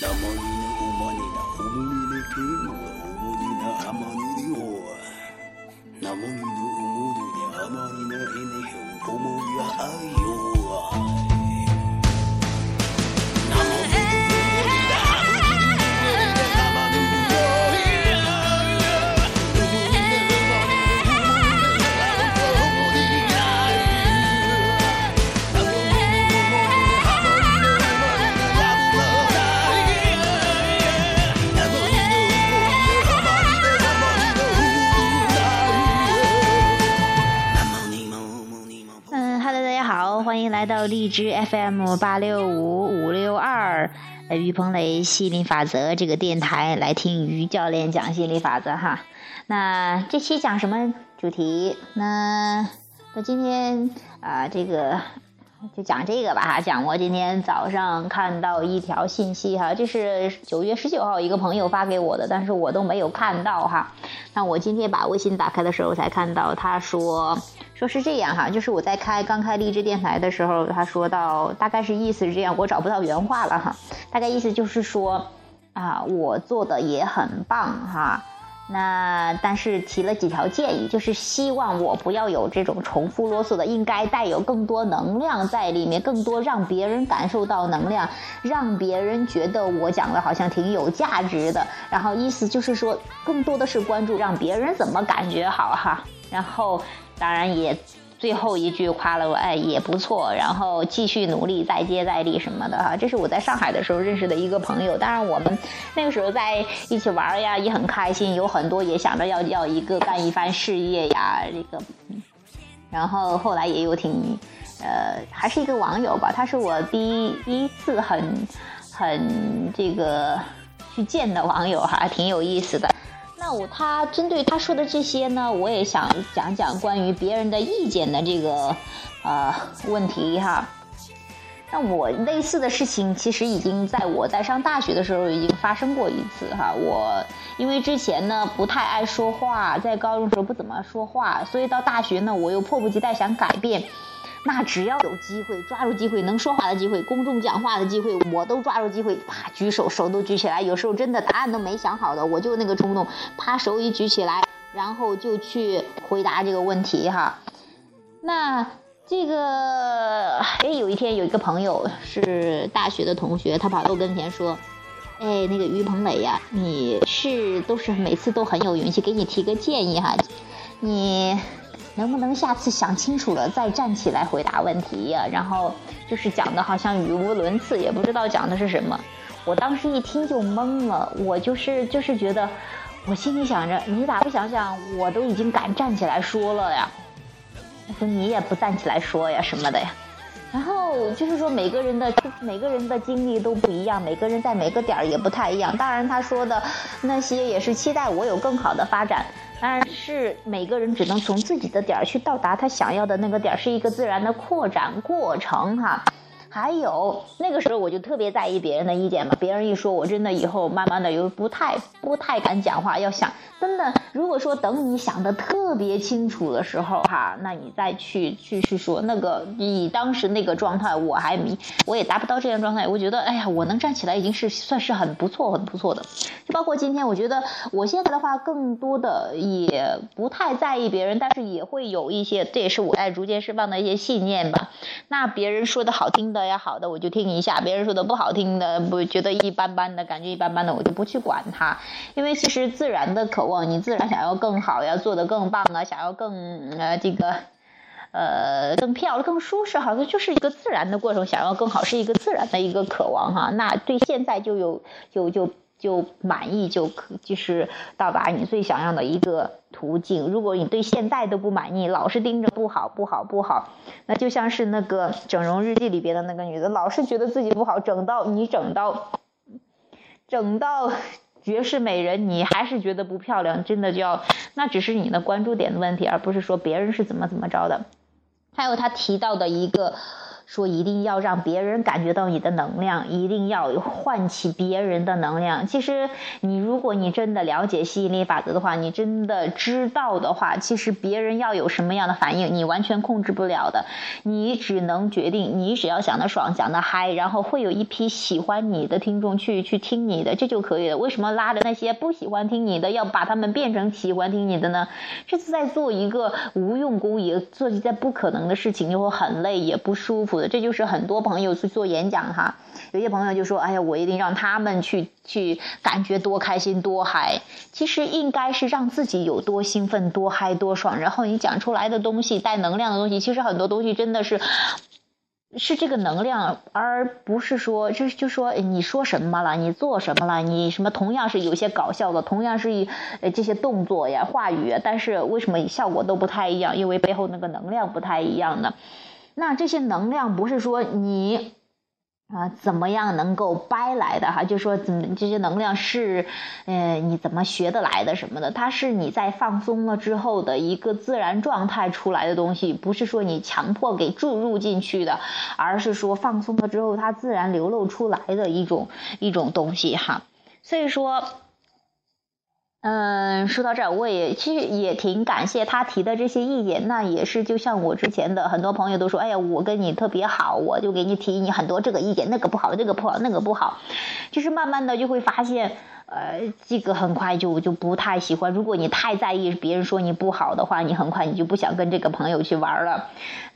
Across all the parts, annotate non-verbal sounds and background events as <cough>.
小梦欢迎来到荔枝 FM 八六五五六二，呃于鹏雷心理法则这个电台来听于教练讲心理法则哈。那这期讲什么主题？那那今天啊，这个就讲这个吧哈。讲我今天早上看到一条信息哈，这是九月十九号一个朋友发给我的，但是我都没有看到哈。那我今天把微信打开的时候才看到，他说。说是这样哈，就是我在开刚开励志电台的时候，他说到大概是意思是这样，我找不到原话了哈，大概意思就是说，啊，我做的也很棒哈，那但是提了几条建议，就是希望我不要有这种重复啰嗦的，应该带有更多能量在里面，更多让别人感受到能量，让别人觉得我讲的好像挺有价值的，然后意思就是说，更多的是关注让别人怎么感觉好哈，然后。当然也，最后一句夸了我，哎，也不错。然后继续努力，再接再厉什么的哈。这是我在上海的时候认识的一个朋友。当然我们那个时候在一起玩呀，也很开心，有很多也想着要要一个干一番事业呀，这个。然后后来也有挺，呃，还是一个网友吧。他是我第一次很很这个去见的网友哈，挺有意思的。那我他针对他说的这些呢，我也想讲讲关于别人的意见的这个呃问题哈。那我类似的事情其实已经在我在上大学的时候已经发生过一次哈。我因为之前呢不太爱说话，在高中时候不怎么说话，所以到大学呢我又迫不及待想改变。那只要有机会，抓住机会，能说话的机会，公众讲话的机会，我都抓住机会，啪，举手，手都举起来。有时候真的答案都没想好的，我就那个冲动，啪，手一举起来，然后就去回答这个问题哈。那这个，哎，有一天有一个朋友是大学的同学，他跑到我跟前说，哎，那个于鹏磊呀，你是都是每次都很有勇气，给你提个建议哈，你。能不能下次想清楚了再站起来回答问题呀？然后就是讲的好像语无伦次，也不知道讲的是什么。我当时一听就懵了，我就是就是觉得，我心里想着，你咋不想想，我都已经敢站起来说了呀？我说你也不站起来说呀什么的呀？然后就是说每个人的每个人的经历都不一样，每个人在每个点儿也不太一样。当然他说的那些也是期待我有更好的发展。但是每个人只能从自己的点儿去到达他想要的那个点儿，是一个自然的扩展过程哈。还有那个时候我就特别在意别人的意见嘛，别人一说，我真的以后慢慢的又不太不太敢讲话，要想。真的，如果说等你想的特别清楚的时候，哈，那你再去去去说那个，你当时那个状态，我还没，我也达不到这样状态。我觉得，哎呀，我能站起来已经是算是很不错很不错的。就包括今天，我觉得我现在的话，更多的也不太在意别人，但是也会有一些，这也是我在逐渐释放的一些信念吧。那别人说的好听的呀，好的我就听一下；别人说的不好听的，不觉得一般般的感觉一般般的，我就不去管它。因为其实自然的渴望。你自然想要更好，要做得更棒啊，想要更呃这个呃更漂亮、更舒适，好像就是一个自然的过程。想要更好是一个自然的一个渴望哈。那对现在就有就就就满意，就可就是到达你最想要的一个途径。如果你对现在都不满意，老是盯着不好不好不好，那就像是那个整容日记里边的那个女的，老是觉得自己不好，整到你整到整到。绝世美人，你还是觉得不漂亮，真的就要，那只是你的关注点的问题，而不是说别人是怎么怎么着的。还有他提到的一个说一定要让别人感觉到你的能量，一定要唤起别人的能量。其实你如果你真的了解吸引力法则的话，你真的知道的话，其实别人要有什么样的反应，你完全控制不了的。你只能决定，你只要想得爽，想得嗨，然后会有一批喜欢你的听众去去听你的，这就可以了。为什么拉着那些不喜欢听你的，要把他们变成喜欢听你的呢？这是在做一个无用功，也做一件不可能的事情，就会很累，也不舒服。这就是很多朋友去做演讲哈，有些朋友就说：“哎呀，我一定让他们去去感觉多开心多嗨。”其实应该是让自己有多兴奋多嗨多爽，然后你讲出来的东西带能量的东西，其实很多东西真的是是这个能量，而不是说就是就说你说什么了，你做什么了，你什么同样是有些搞笑的，同样是呃这些动作呀话语，但是为什么效果都不太一样？因为背后那个能量不太一样呢。那这些能量不是说你啊怎么样能够掰来的哈，就说怎么这些能量是呃你怎么学得来的什么的，它是你在放松了之后的一个自然状态出来的东西，不是说你强迫给注入进去的，而是说放松了之后它自然流露出来的一种一种东西哈，所以说。嗯说到这儿，我也其实也挺感谢他提的这些意见。那也是就像我之前的很多朋友都说，哎呀，我跟你特别好，我就给你提你很多这个意见，那个不好，这个不好，那个不好。就是慢慢的就会发现，呃，这个很快就就不太喜欢。如果你太在意别人说你不好的话，你很快你就不想跟这个朋友去玩了。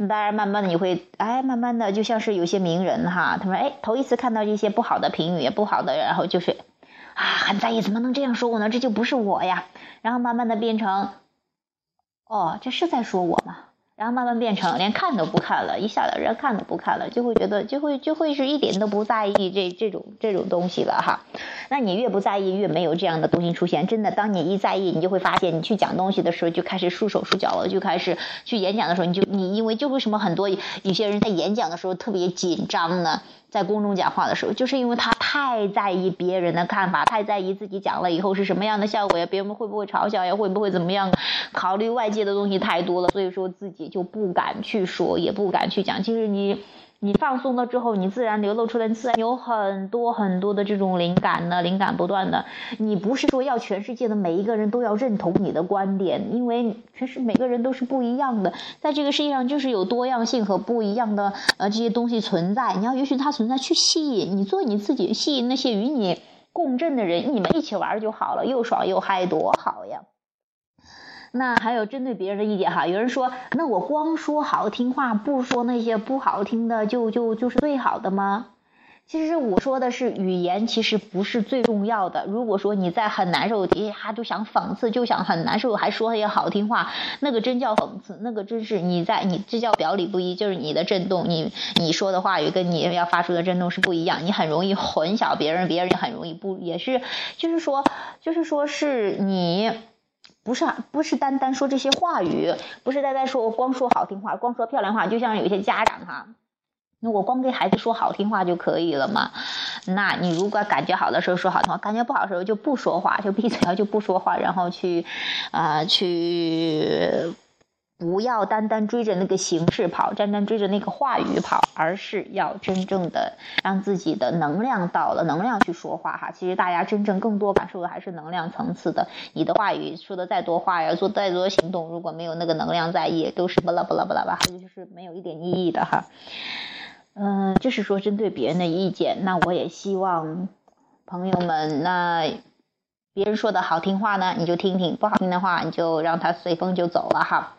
当然，慢慢的你会，哎，慢慢的就像是有些名人哈，他们哎，头一次看到这些不好的评语，不好的，然后就是。啊，很在意，怎么能这样说我呢？这就不是我呀。然后慢慢的变成，哦，这是在说我吗？然后慢慢变成连看都不看了，一下子人看都不看了，就会觉得就会就会是一点都不在意这这种这种东西了哈。那你越不在意，越没有这样的东西出现。真的，当你一在意，你就会发现，你去讲东西的时候就开始束手束脚了，就开始去演讲的时候，你就你因为就为什么很多有些人在演讲的时候特别紧张呢？在公众讲话的时候，就是因为他太在意别人的看法，太在意自己讲了以后是什么样的效果呀，别人会不会嘲笑呀，会不会怎么样？考虑外界的东西太多了，所以说自己就不敢去说，也不敢去讲。其实你。你放松了之后，你自然流露出来，自然有很多很多的这种灵感呢，灵感不断的。你不是说要全世界的每一个人都要认同你的观点，因为全是每个人都是不一样的，在这个世界上就是有多样性和不一样的呃这些东西存在。你要允许它存在，去吸引你做你自己，吸引那些与你共振的人，你们一起玩就好了，又爽又嗨，多好呀！那还有针对别人的意见哈，有人说，那我光说好听话，不说那些不好听的，就就就是最好的吗？其实我说的是语言，其实不是最重要的。如果说你在很难受底下就想讽刺，就想很难受，还说那些好听话，那个真叫讽刺，那个真是你在你这叫表里不一，就是你的震动，你你说的话语跟你要发出的震动是不一样，你很容易混淆别人，别人也很容易不也是，就是说，就是说是你。不是不是单单说这些话语，不是单单说光说好听话，光说漂亮话，就像有些家长哈，那我光给孩子说好听话就可以了嘛？那你如果感觉好的时候说好听话，感觉不好的时候就不说话，就闭嘴就不说话，然后去啊去。不要单单追着那个形式跑，单单追着那个话语跑，而是要真正的让自己的能量到了，能量去说话哈。其实大家真正更多感受的还是能量层次的。你的话语说的再多话呀，做再多行动，如果没有那个能量在，也都是巴拉巴拉巴拉吧，就是没有一点意义的哈。嗯，这是说针对别人的意见，那我也希望朋友们，那别人说的好听话呢，你就听听；不好听的话，你就让它随风就走了哈。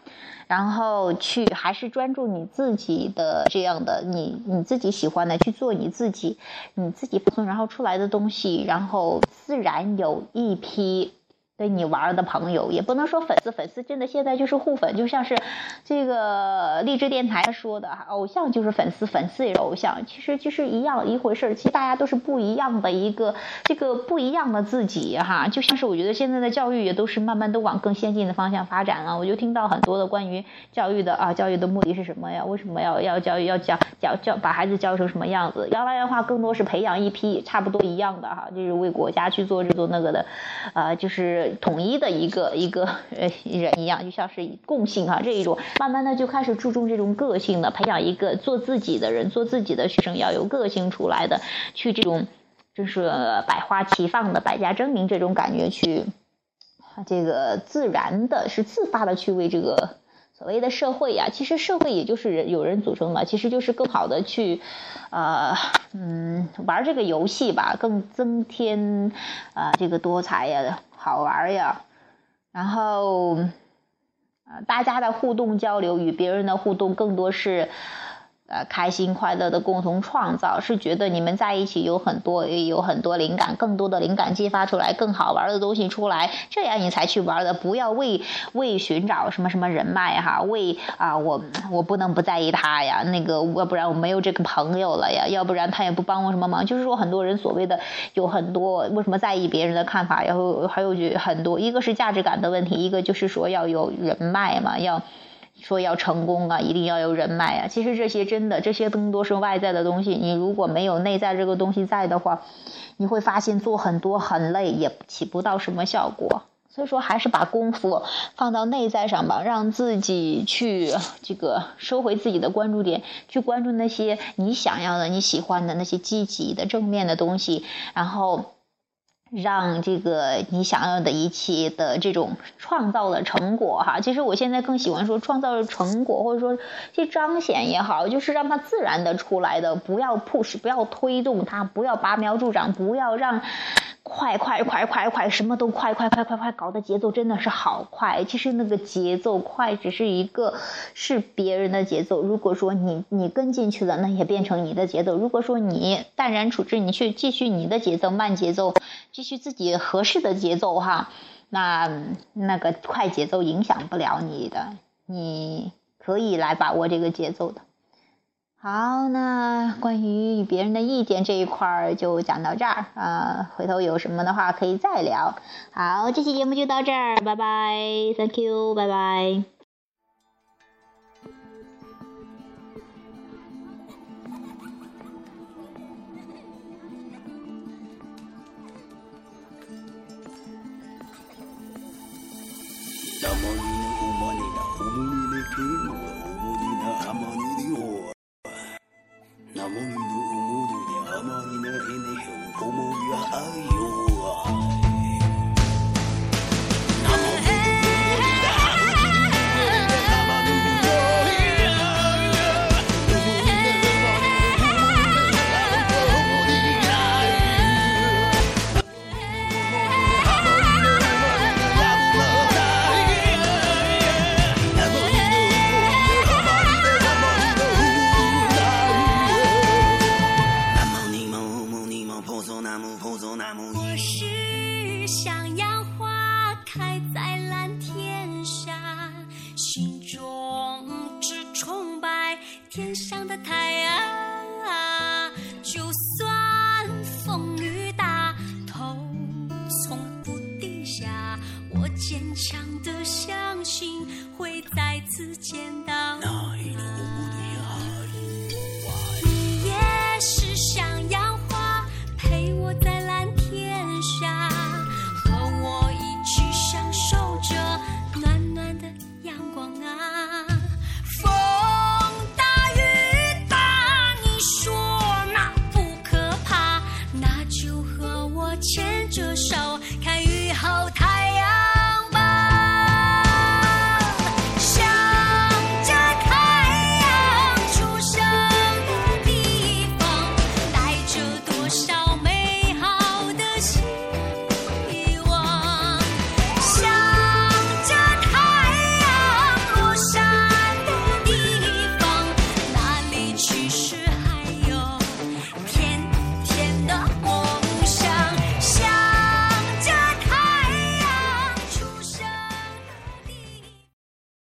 然后去还是专注你自己的这样的你你自己喜欢的去做你自己你自己放松然后出来的东西，然后自然有一批。跟你玩的朋友也不能说粉丝，粉丝真的现在就是互粉，就像是这个励志电台说的，偶像就是粉丝，粉丝也是偶像，其实就是一样一回事其实大家都是不一样的一个这个不一样的自己哈，就像是我觉得现在的教育也都是慢慢都往更先进的方向发展了。我就听到很多的关于教育的啊，教育的目的是什么呀？为什么要要教育要教教教把孩子教成什么样子？原来的话更多是培养一批差不多一样的哈，就是为国家去做这做那个的，呃，就是。统一的一个 <laughs> 一个呃人一样，就像是共性哈这一种，慢慢的就开始注重这种个性的，培养一个做自己的人，做自己的学生要有个性出来的，去这种就是百花齐放的百家争鸣这种感觉去，这个自然的是自发的去为这个。所谓的社会呀，其实社会也就是人有人组成的，其实就是更好的去，呃，嗯，玩这个游戏吧，更增添啊这个多彩呀，好玩呀，然后，呃，大家的互动交流与别人的互动更多是。呃，开心快乐的共同创造，是觉得你们在一起有很多有很多灵感，更多的灵感激发出来，更好玩的东西出来，这样你才去玩的。不要为为寻找什么什么人脉哈，为啊我我不能不在意他呀，那个要不然我没有这个朋友了呀，要不然他也不帮我什么忙。就是说很多人所谓的有很多为什么在意别人的看法，然后还有很多，一个是价值感的问题，一个就是说要有人脉嘛，要。说要成功啊，一定要有人脉啊。其实这些真的，这些更多是外在的东西。你如果没有内在这个东西在的话，你会发现做很多很累，也起不到什么效果。所以说，还是把功夫放到内在上吧，让自己去这个收回自己的关注点，去关注那些你想要的、你喜欢的那些积极的、正面的东西，然后。让这个你想要的一切的这种创造的成果哈，其实我现在更喜欢说创造的成果，或者说去彰显也好，就是让它自然的出来的，不要 push，不要推动它，不要拔苗助长，不要让。快快快快快，什么都快快快快快，搞的节奏真的是好快。其实那个节奏快只是一个是别人的节奏，如果说你你跟进去了，那也变成你的节奏。如果说你淡然处之，你去继续你的节奏，慢节奏，继续自己合适的节奏哈，那那个快节奏影响不了你的，你可以来把握这个节奏的。好，那关于别人的意见这一块儿就讲到这儿啊，回头有什么的话可以再聊。好，这期节目就到这儿，拜拜，Thank you，拜拜。money.